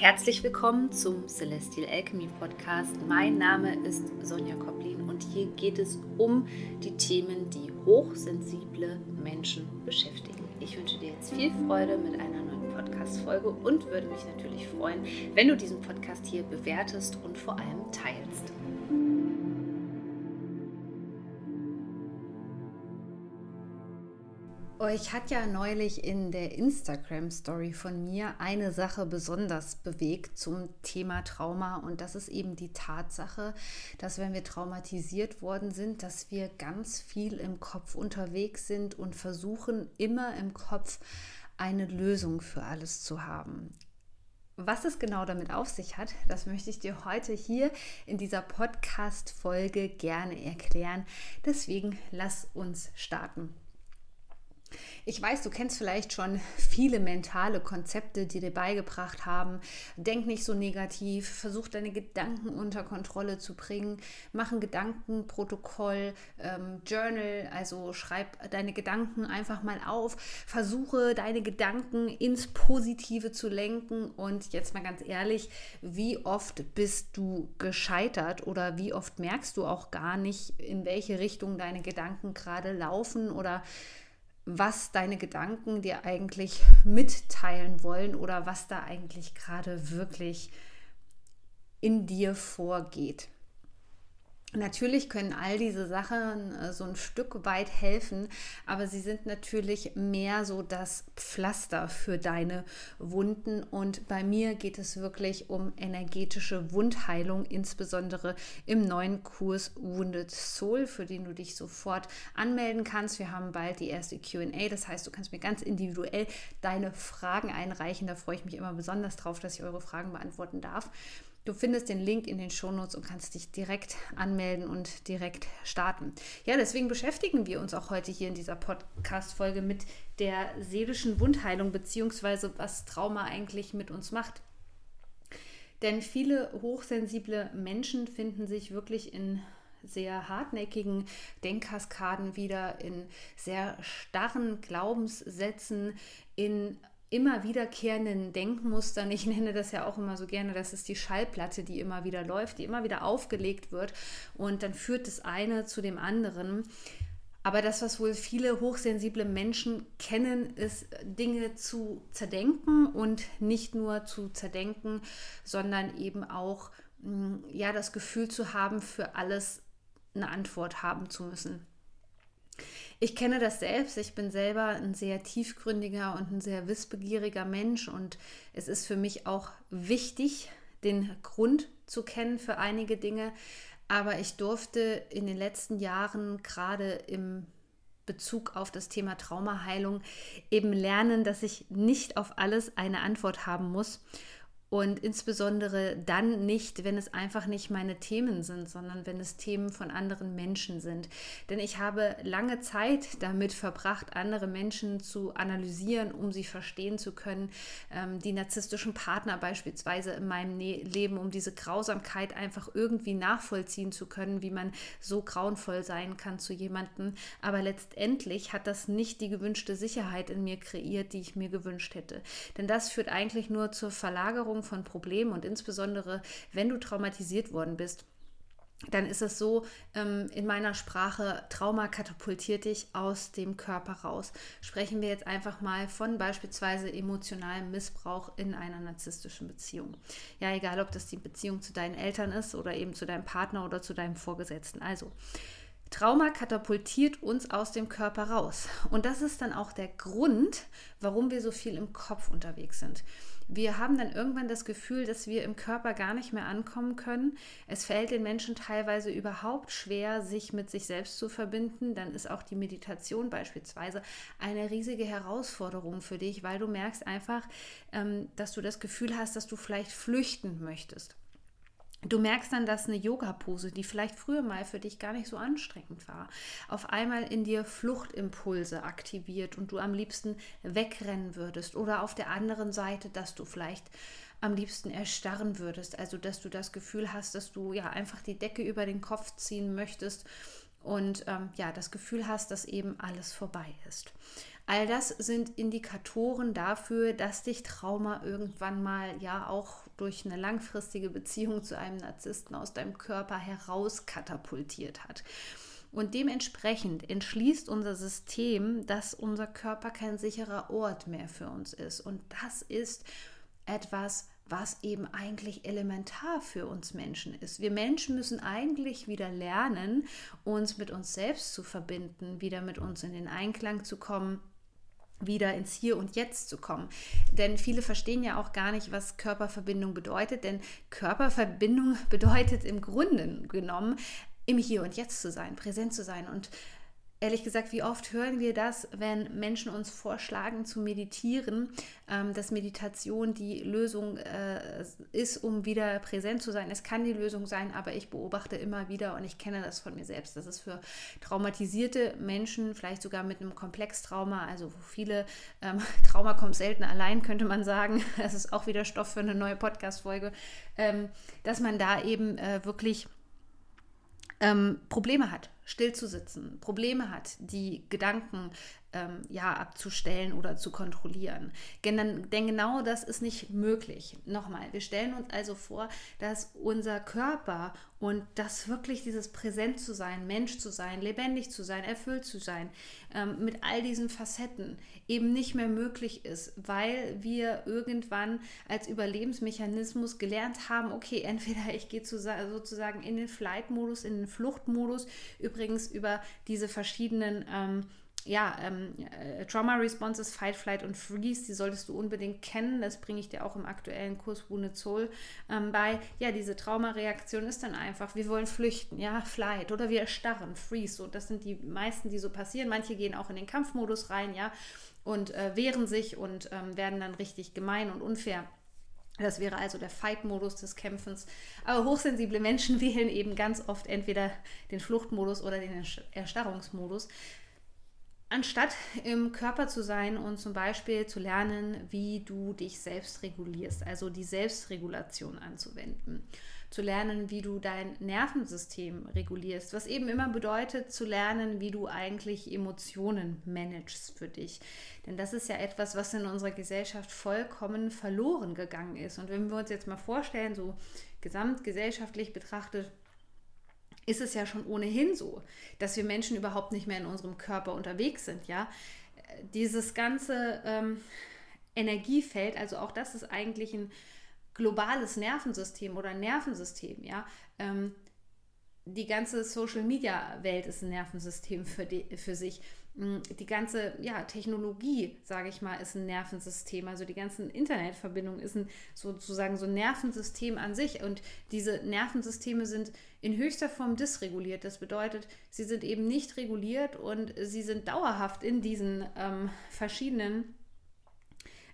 Herzlich willkommen zum Celestial Alchemy Podcast. Mein Name ist Sonja Koplin und hier geht es um die Themen, die hochsensible Menschen beschäftigen. Ich wünsche dir jetzt viel Freude mit einer neuen Podcast-Folge und würde mich natürlich freuen, wenn du diesen Podcast hier bewertest und vor allem teilst. Euch hat ja neulich in der Instagram-Story von mir eine Sache besonders bewegt zum Thema Trauma und das ist eben die Tatsache, dass wenn wir traumatisiert worden sind, dass wir ganz viel im Kopf unterwegs sind und versuchen immer im Kopf eine Lösung für alles zu haben. Was es genau damit auf sich hat, das möchte ich dir heute hier in dieser Podcast-Folge gerne erklären. Deswegen lass uns starten. Ich weiß, du kennst vielleicht schon viele mentale Konzepte, die dir beigebracht haben. Denk nicht so negativ, versuch deine Gedanken unter Kontrolle zu bringen, mach ein Gedankenprotokoll, ähm, Journal, also schreib deine Gedanken einfach mal auf, versuche deine Gedanken ins Positive zu lenken. Und jetzt mal ganz ehrlich, wie oft bist du gescheitert oder wie oft merkst du auch gar nicht, in welche Richtung deine Gedanken gerade laufen oder was deine Gedanken dir eigentlich mitteilen wollen oder was da eigentlich gerade wirklich in dir vorgeht. Natürlich können all diese Sachen äh, so ein Stück weit helfen, aber sie sind natürlich mehr so das Pflaster für deine Wunden. Und bei mir geht es wirklich um energetische Wundheilung, insbesondere im neuen Kurs Wounded Soul, für den du dich sofort anmelden kannst. Wir haben bald die erste QA, das heißt, du kannst mir ganz individuell deine Fragen einreichen. Da freue ich mich immer besonders drauf, dass ich eure Fragen beantworten darf. Du findest den Link in den Shownotes und kannst dich direkt anmelden und direkt starten. Ja, deswegen beschäftigen wir uns auch heute hier in dieser Podcast-Folge mit der seelischen Wundheilung beziehungsweise was Trauma eigentlich mit uns macht. Denn viele hochsensible Menschen finden sich wirklich in sehr hartnäckigen Denkkaskaden wieder, in sehr starren Glaubenssätzen, in immer wiederkehrenden Denkmustern. Ich nenne das ja auch immer so gerne, das ist die Schallplatte, die immer wieder läuft, die immer wieder aufgelegt wird und dann führt das eine zu dem anderen. Aber das, was wohl viele hochsensible Menschen kennen, ist Dinge zu zerdenken und nicht nur zu zerdenken, sondern eben auch mm, ja das Gefühl zu haben, für alles eine Antwort haben zu müssen. Ich kenne das selbst. Ich bin selber ein sehr tiefgründiger und ein sehr wissbegieriger Mensch und es ist für mich auch wichtig, den Grund zu kennen für einige Dinge. Aber ich durfte in den letzten Jahren gerade im Bezug auf das Thema Traumaheilung eben lernen, dass ich nicht auf alles eine Antwort haben muss und insbesondere dann nicht, wenn es einfach nicht meine Themen sind, sondern wenn es Themen von anderen Menschen sind. Denn ich habe lange Zeit damit verbracht, andere Menschen zu analysieren, um sie verstehen zu können. Ähm, die narzisstischen Partner beispielsweise in meinem ne Leben, um diese Grausamkeit einfach irgendwie nachvollziehen zu können, wie man so grauenvoll sein kann zu jemandem. Aber letztendlich hat das nicht die gewünschte Sicherheit in mir kreiert, die ich mir gewünscht hätte. Denn das führt eigentlich nur zur Verlagerung Lösung von Problemen und insbesondere, wenn du traumatisiert worden bist, dann ist es so ähm, in meiner Sprache, Trauma katapultiert dich aus dem Körper raus. Sprechen wir jetzt einfach mal von beispielsweise emotionalem Missbrauch in einer narzisstischen Beziehung. Ja, egal ob das die Beziehung zu deinen Eltern ist oder eben zu deinem Partner oder zu deinem Vorgesetzten. Also, Trauma katapultiert uns aus dem Körper raus. Und das ist dann auch der Grund, warum wir so viel im Kopf unterwegs sind. Wir haben dann irgendwann das Gefühl, dass wir im Körper gar nicht mehr ankommen können. Es fällt den Menschen teilweise überhaupt schwer, sich mit sich selbst zu verbinden. Dann ist auch die Meditation beispielsweise eine riesige Herausforderung für dich, weil du merkst einfach, ähm, dass du das Gefühl hast, dass du vielleicht flüchten möchtest. Du merkst dann, dass eine Yoga-Pose, die vielleicht früher mal für dich gar nicht so anstrengend war, auf einmal in dir Fluchtimpulse aktiviert und du am liebsten wegrennen würdest. Oder auf der anderen Seite, dass du vielleicht am liebsten erstarren würdest. Also, dass du das Gefühl hast, dass du ja einfach die Decke über den Kopf ziehen möchtest und ähm, ja, das Gefühl hast, dass eben alles vorbei ist. All das sind Indikatoren dafür, dass dich Trauma irgendwann mal ja auch durch eine langfristige Beziehung zu einem Narzissten aus deinem Körper heraus katapultiert hat. Und dementsprechend entschließt unser System, dass unser Körper kein sicherer Ort mehr für uns ist. Und das ist etwas, was eben eigentlich elementar für uns Menschen ist. Wir Menschen müssen eigentlich wieder lernen, uns mit uns selbst zu verbinden, wieder mit uns in den Einklang zu kommen wieder ins Hier und Jetzt zu kommen. Denn viele verstehen ja auch gar nicht, was Körperverbindung bedeutet. Denn Körperverbindung bedeutet im Grunde genommen, im Hier und Jetzt zu sein, präsent zu sein. Und ehrlich gesagt, wie oft hören wir das, wenn Menschen uns vorschlagen zu meditieren, ähm, dass Meditation die Lösung äh, ist, um wieder präsent zu sein. Es kann die Lösung sein, aber ich beobachte immer wieder und ich kenne das von mir selbst, dass es für traumatisierte Menschen, vielleicht sogar mit einem Komplextrauma, also wo viele ähm, Trauma kommt selten allein, könnte man sagen, das ist auch wieder Stoff für eine neue Podcast-Folge, ähm, dass man da eben äh, wirklich ähm, Probleme hat still zu sitzen, Probleme hat, die Gedanken ähm, ja, abzustellen oder zu kontrollieren. Denn, denn genau das ist nicht möglich. Nochmal, wir stellen uns also vor, dass unser Körper und das wirklich dieses Präsent zu sein, Mensch zu sein, lebendig zu sein, erfüllt zu sein, ähm, mit all diesen Facetten eben nicht mehr möglich ist, weil wir irgendwann als Überlebensmechanismus gelernt haben, okay, entweder ich gehe zu, sozusagen in den Flight-Modus, in den Fluchtmodus, übrigens über diese verschiedenen ähm, ja, ähm, äh, Trauma Responses, Fight, Flight und Freeze, die solltest du unbedingt kennen. Das bringe ich dir auch im aktuellen Kurs Wounded Soul ähm, bei. Ja, diese Traumareaktion ist dann einfach, wir wollen flüchten, ja, Flight oder wir erstarren, Freeze. So, das sind die meisten, die so passieren. Manche gehen auch in den Kampfmodus rein, ja, und äh, wehren sich und ähm, werden dann richtig gemein und unfair. Das wäre also der Fight-Modus des Kämpfens. Aber hochsensible Menschen wählen eben ganz oft entweder den Fluchtmodus oder den Erstarrungsmodus anstatt im Körper zu sein und zum Beispiel zu lernen, wie du dich selbst regulierst, also die Selbstregulation anzuwenden, zu lernen, wie du dein Nervensystem regulierst, was eben immer bedeutet, zu lernen, wie du eigentlich Emotionen managst für dich. Denn das ist ja etwas, was in unserer Gesellschaft vollkommen verloren gegangen ist. Und wenn wir uns jetzt mal vorstellen, so gesamtgesellschaftlich betrachtet, ist es ja schon ohnehin so, dass wir Menschen überhaupt nicht mehr in unserem Körper unterwegs sind, ja. Dieses ganze ähm, Energiefeld, also auch das ist eigentlich ein globales Nervensystem oder Nervensystem, ja. Ähm, die ganze Social Media Welt ist ein Nervensystem für, die, für sich. Mm, die ganze ja, Technologie, sage ich mal, ist ein Nervensystem. Also die ganzen Internetverbindungen ist ein, sozusagen so ein Nervensystem an sich. Und diese Nervensysteme sind in höchster Form dysreguliert. Das bedeutet, sie sind eben nicht reguliert und sie sind dauerhaft in diesen ähm, verschiedenen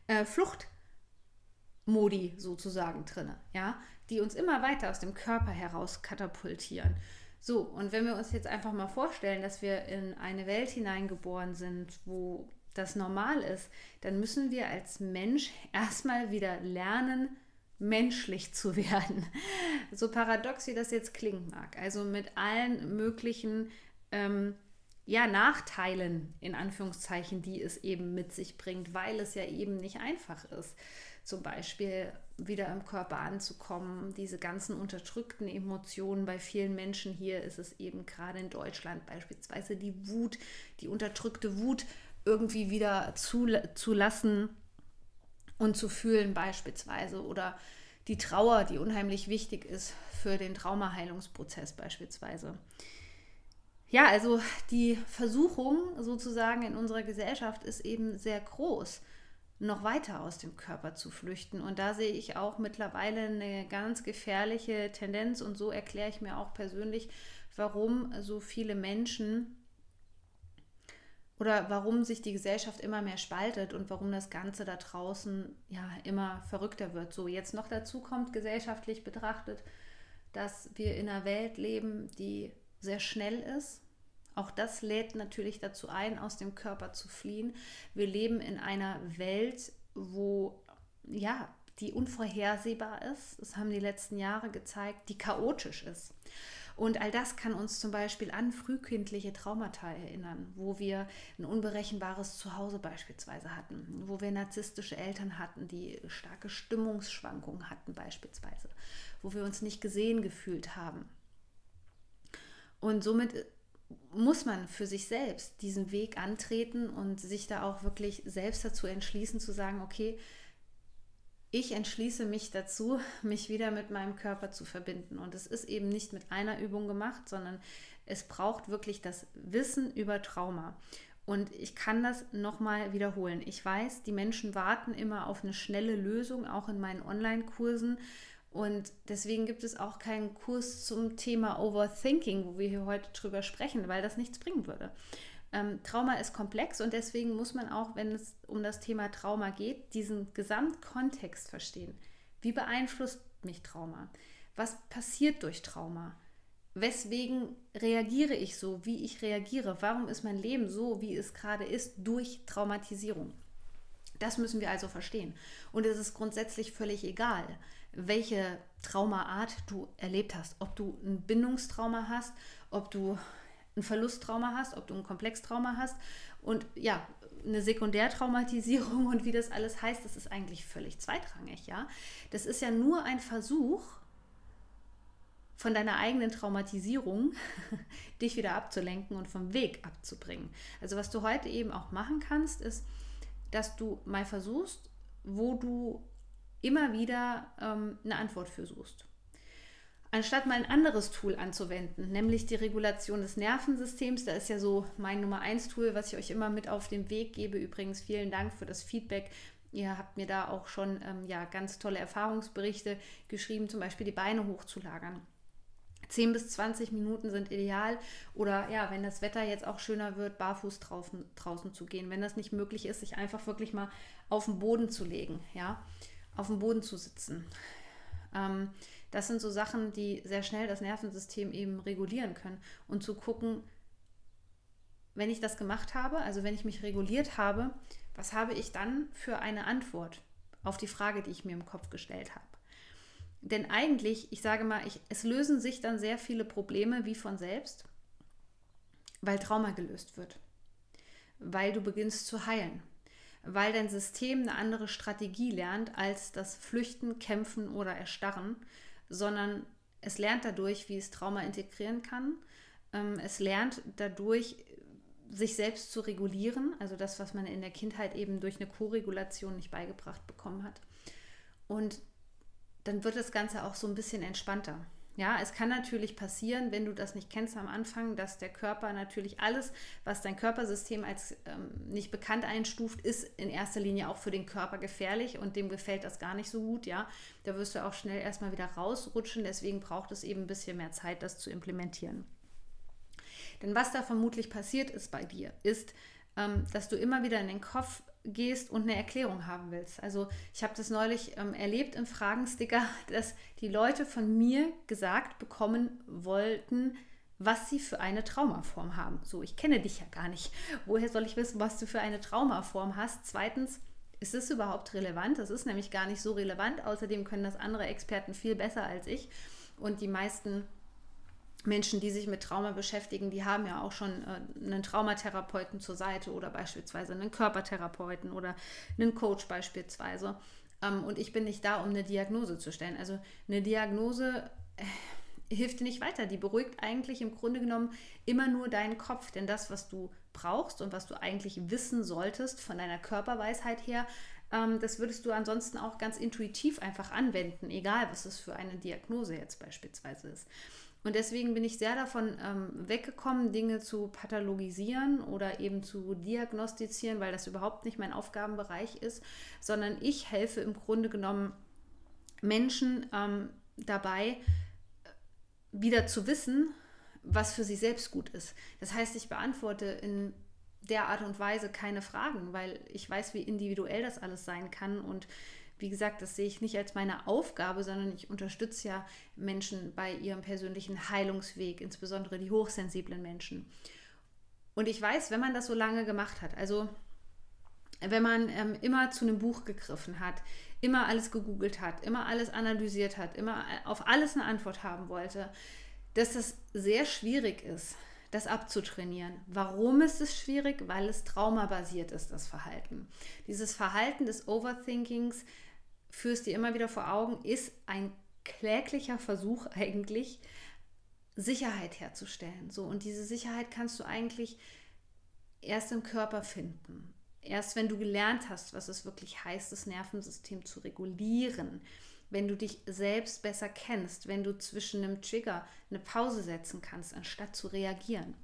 äh, Fluchtmodi sozusagen drin, ja, die uns immer weiter aus dem Körper heraus katapultieren. So, und wenn wir uns jetzt einfach mal vorstellen, dass wir in eine Welt hineingeboren sind, wo das normal ist, dann müssen wir als Mensch erstmal wieder lernen, menschlich zu werden. So paradox wie das jetzt klingen mag. Also mit allen möglichen ähm, ja, Nachteilen in Anführungszeichen, die es eben mit sich bringt, weil es ja eben nicht einfach ist zum Beispiel wieder im Körper anzukommen, diese ganzen unterdrückten Emotionen bei vielen Menschen hier ist es eben gerade in Deutschland beispielsweise die Wut, die unterdrückte Wut irgendwie wieder zulassen und zu fühlen beispielsweise oder die Trauer, die unheimlich wichtig ist für den Traumaheilungsprozess beispielsweise. Ja, also die Versuchung sozusagen in unserer Gesellschaft ist eben sehr groß noch weiter aus dem Körper zu flüchten. Und da sehe ich auch mittlerweile eine ganz gefährliche Tendenz und so erkläre ich mir auch persönlich, warum so viele Menschen oder warum sich die Gesellschaft immer mehr spaltet und warum das Ganze da draußen ja immer verrückter wird. So jetzt noch dazu kommt gesellschaftlich betrachtet, dass wir in einer Welt leben, die sehr schnell ist, auch das lädt natürlich dazu ein, aus dem Körper zu fliehen. Wir leben in einer Welt, wo ja, die unvorhersehbar ist. Das haben die letzten Jahre gezeigt, die chaotisch ist. Und all das kann uns zum Beispiel an frühkindliche Traumata erinnern, wo wir ein unberechenbares Zuhause beispielsweise hatten, wo wir narzisstische Eltern hatten, die starke Stimmungsschwankungen hatten beispielsweise, wo wir uns nicht gesehen gefühlt haben. Und somit muss man für sich selbst diesen Weg antreten und sich da auch wirklich selbst dazu entschließen zu sagen, okay, ich entschließe mich dazu, mich wieder mit meinem Körper zu verbinden. Und es ist eben nicht mit einer Übung gemacht, sondern es braucht wirklich das Wissen über Trauma. Und ich kann das nochmal wiederholen. Ich weiß, die Menschen warten immer auf eine schnelle Lösung, auch in meinen Online-Kursen. Und deswegen gibt es auch keinen Kurs zum Thema Overthinking, wo wir hier heute drüber sprechen, weil das nichts bringen würde. Ähm, Trauma ist komplex und deswegen muss man auch, wenn es um das Thema Trauma geht, diesen Gesamtkontext verstehen. Wie beeinflusst mich Trauma? Was passiert durch Trauma? Weswegen reagiere ich so, wie ich reagiere? Warum ist mein Leben so, wie es gerade ist, durch Traumatisierung? Das müssen wir also verstehen. Und es ist grundsätzlich völlig egal, welche Traumaart du erlebt hast. Ob du ein Bindungstrauma hast, ob du ein Verlusttrauma hast, ob du ein Komplextrauma hast und ja, eine Sekundärtraumatisierung und wie das alles heißt, das ist eigentlich völlig zweitrangig, ja. Das ist ja nur ein Versuch von deiner eigenen Traumatisierung dich wieder abzulenken und vom Weg abzubringen. Also was du heute eben auch machen kannst, ist, dass du mal versuchst, wo du immer wieder ähm, eine Antwort für suchst anstatt mal ein anderes Tool anzuwenden, nämlich die Regulation des Nervensystems. Da ist ja so mein Nummer 1 Tool, was ich euch immer mit auf den Weg gebe. Übrigens vielen Dank für das Feedback. Ihr habt mir da auch schon ähm, ja, ganz tolle Erfahrungsberichte geschrieben, zum Beispiel die Beine hochzulagern. 10 bis 20 Minuten sind ideal. Oder ja, wenn das Wetter jetzt auch schöner wird, barfuß draußen, draußen zu gehen. Wenn das nicht möglich ist, sich einfach wirklich mal auf den Boden zu legen, ja, auf dem Boden zu sitzen. Ähm, das sind so Sachen, die sehr schnell das Nervensystem eben regulieren können. Und zu gucken, wenn ich das gemacht habe, also wenn ich mich reguliert habe, was habe ich dann für eine Antwort auf die Frage, die ich mir im Kopf gestellt habe? Denn eigentlich, ich sage mal, ich, es lösen sich dann sehr viele Probleme wie von selbst, weil Trauma gelöst wird, weil du beginnst zu heilen, weil dein System eine andere Strategie lernt als das Flüchten, Kämpfen oder Erstarren, sondern es lernt dadurch, wie es Trauma integrieren kann. Ähm, es lernt dadurch, sich selbst zu regulieren, also das, was man in der Kindheit eben durch eine Co-Regulation nicht beigebracht bekommen hat. Und dann wird das Ganze auch so ein bisschen entspannter. Ja, es kann natürlich passieren, wenn du das nicht kennst am Anfang, dass der Körper natürlich alles, was dein Körpersystem als ähm, nicht bekannt einstuft, ist in erster Linie auch für den Körper gefährlich und dem gefällt das gar nicht so gut. Ja, da wirst du auch schnell erstmal wieder rausrutschen. Deswegen braucht es eben ein bisschen mehr Zeit, das zu implementieren. Denn was da vermutlich passiert ist bei dir, ist, ähm, dass du immer wieder in den Kopf gehst und eine Erklärung haben willst. Also ich habe das neulich ähm, erlebt im Fragensticker, dass die Leute von mir gesagt bekommen wollten, was sie für eine Traumaform haben. So, ich kenne dich ja gar nicht. Woher soll ich wissen, was du für eine Traumaform hast? Zweitens, ist es überhaupt relevant? Das ist nämlich gar nicht so relevant. Außerdem können das andere Experten viel besser als ich. Und die meisten Menschen, die sich mit Trauma beschäftigen, die haben ja auch schon äh, einen Traumatherapeuten zur Seite oder beispielsweise einen Körpertherapeuten oder einen Coach beispielsweise. Ähm, und ich bin nicht da, um eine Diagnose zu stellen. Also eine Diagnose äh, hilft nicht weiter. Die beruhigt eigentlich im Grunde genommen immer nur deinen Kopf. Denn das, was du brauchst und was du eigentlich wissen solltest von deiner Körperweisheit her, ähm, das würdest du ansonsten auch ganz intuitiv einfach anwenden, egal was es für eine Diagnose jetzt beispielsweise ist. Und deswegen bin ich sehr davon ähm, weggekommen, Dinge zu pathologisieren oder eben zu diagnostizieren, weil das überhaupt nicht mein Aufgabenbereich ist, sondern ich helfe im Grunde genommen Menschen ähm, dabei, äh, wieder zu wissen, was für sie selbst gut ist. Das heißt, ich beantworte in der Art und Weise keine Fragen, weil ich weiß, wie individuell das alles sein kann und wie gesagt, das sehe ich nicht als meine Aufgabe, sondern ich unterstütze ja Menschen bei ihrem persönlichen Heilungsweg, insbesondere die hochsensiblen Menschen. Und ich weiß, wenn man das so lange gemacht hat, also wenn man ähm, immer zu einem Buch gegriffen hat, immer alles gegoogelt hat, immer alles analysiert hat, immer auf alles eine Antwort haben wollte, dass es sehr schwierig ist, das abzutrainieren. Warum ist es schwierig? Weil es traumabasiert ist, das Verhalten. Dieses Verhalten des Overthinkings, führst dir immer wieder vor Augen, ist ein kläglicher Versuch eigentlich, Sicherheit herzustellen. So, und diese Sicherheit kannst du eigentlich erst im Körper finden. Erst wenn du gelernt hast, was es wirklich heißt, das Nervensystem zu regulieren, wenn du dich selbst besser kennst, wenn du zwischen einem Trigger eine Pause setzen kannst, anstatt zu reagieren.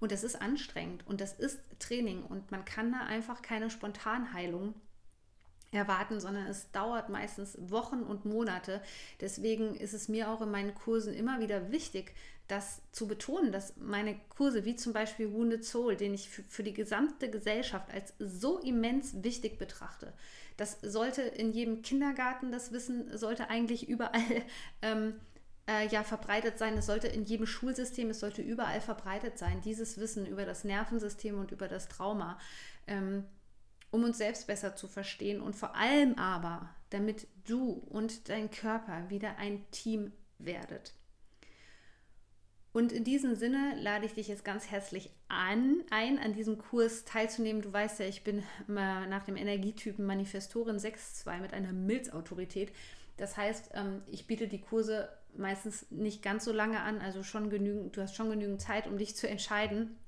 Und das ist anstrengend und das ist Training und man kann da einfach keine Spontanheilung erwarten, sondern es dauert meistens Wochen und Monate. Deswegen ist es mir auch in meinen Kursen immer wieder wichtig, das zu betonen, dass meine Kurse, wie zum Beispiel Wounded Soul, den ich für, die gesamte Gesellschaft als so immens wichtig betrachte, das sollte in jedem Kindergarten, das Wissen sollte eigentlich überall ähm, äh, ja verbreitet sein. Es sollte in jedem Schulsystem, es sollte überall verbreitet sein, dieses Wissen über das Nervensystem und über das Trauma, ähm, um uns selbst besser zu verstehen und vor allem aber, damit du und dein Körper wieder ein Team werdet. Und in diesem Sinne lade ich dich jetzt ganz herzlich an, ein, an diesem Kurs teilzunehmen. Du weißt ja, ich bin nach dem Energietypen Manifestorin 6.2 mit einer Milzautorität. Das heißt, ähm, ich biete die Kurse meistens nicht ganz so lange an, also schon genügend, du hast schon genügend Zeit, um dich zu entscheiden.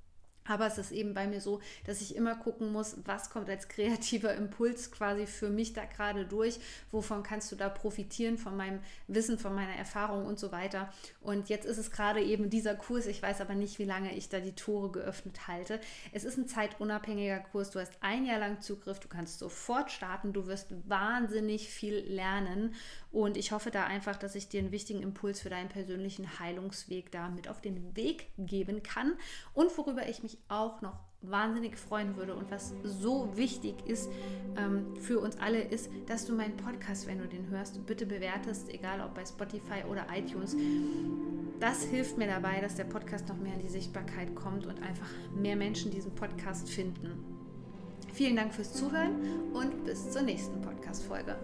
Aber es ist eben bei mir so, dass ich immer gucken muss, was kommt als kreativer Impuls quasi für mich da gerade durch, wovon kannst du da profitieren, von meinem Wissen, von meiner Erfahrung und so weiter. Und jetzt ist es gerade eben dieser Kurs, ich weiß aber nicht, wie lange ich da die Tore geöffnet halte. Es ist ein zeitunabhängiger Kurs, du hast ein Jahr lang Zugriff, du kannst sofort starten, du wirst wahnsinnig viel lernen und ich hoffe da einfach, dass ich dir einen wichtigen Impuls für deinen persönlichen Heilungsweg da mit auf den Weg geben kann und worüber ich mich auch noch wahnsinnig freuen würde und was so wichtig ist ähm, für uns alle, ist, dass du meinen Podcast, wenn du den hörst, bitte bewertest, egal ob bei Spotify oder iTunes. Das hilft mir dabei, dass der Podcast noch mehr in die Sichtbarkeit kommt und einfach mehr Menschen diesen Podcast finden. Vielen Dank fürs Zuhören und bis zur nächsten Podcast-Folge.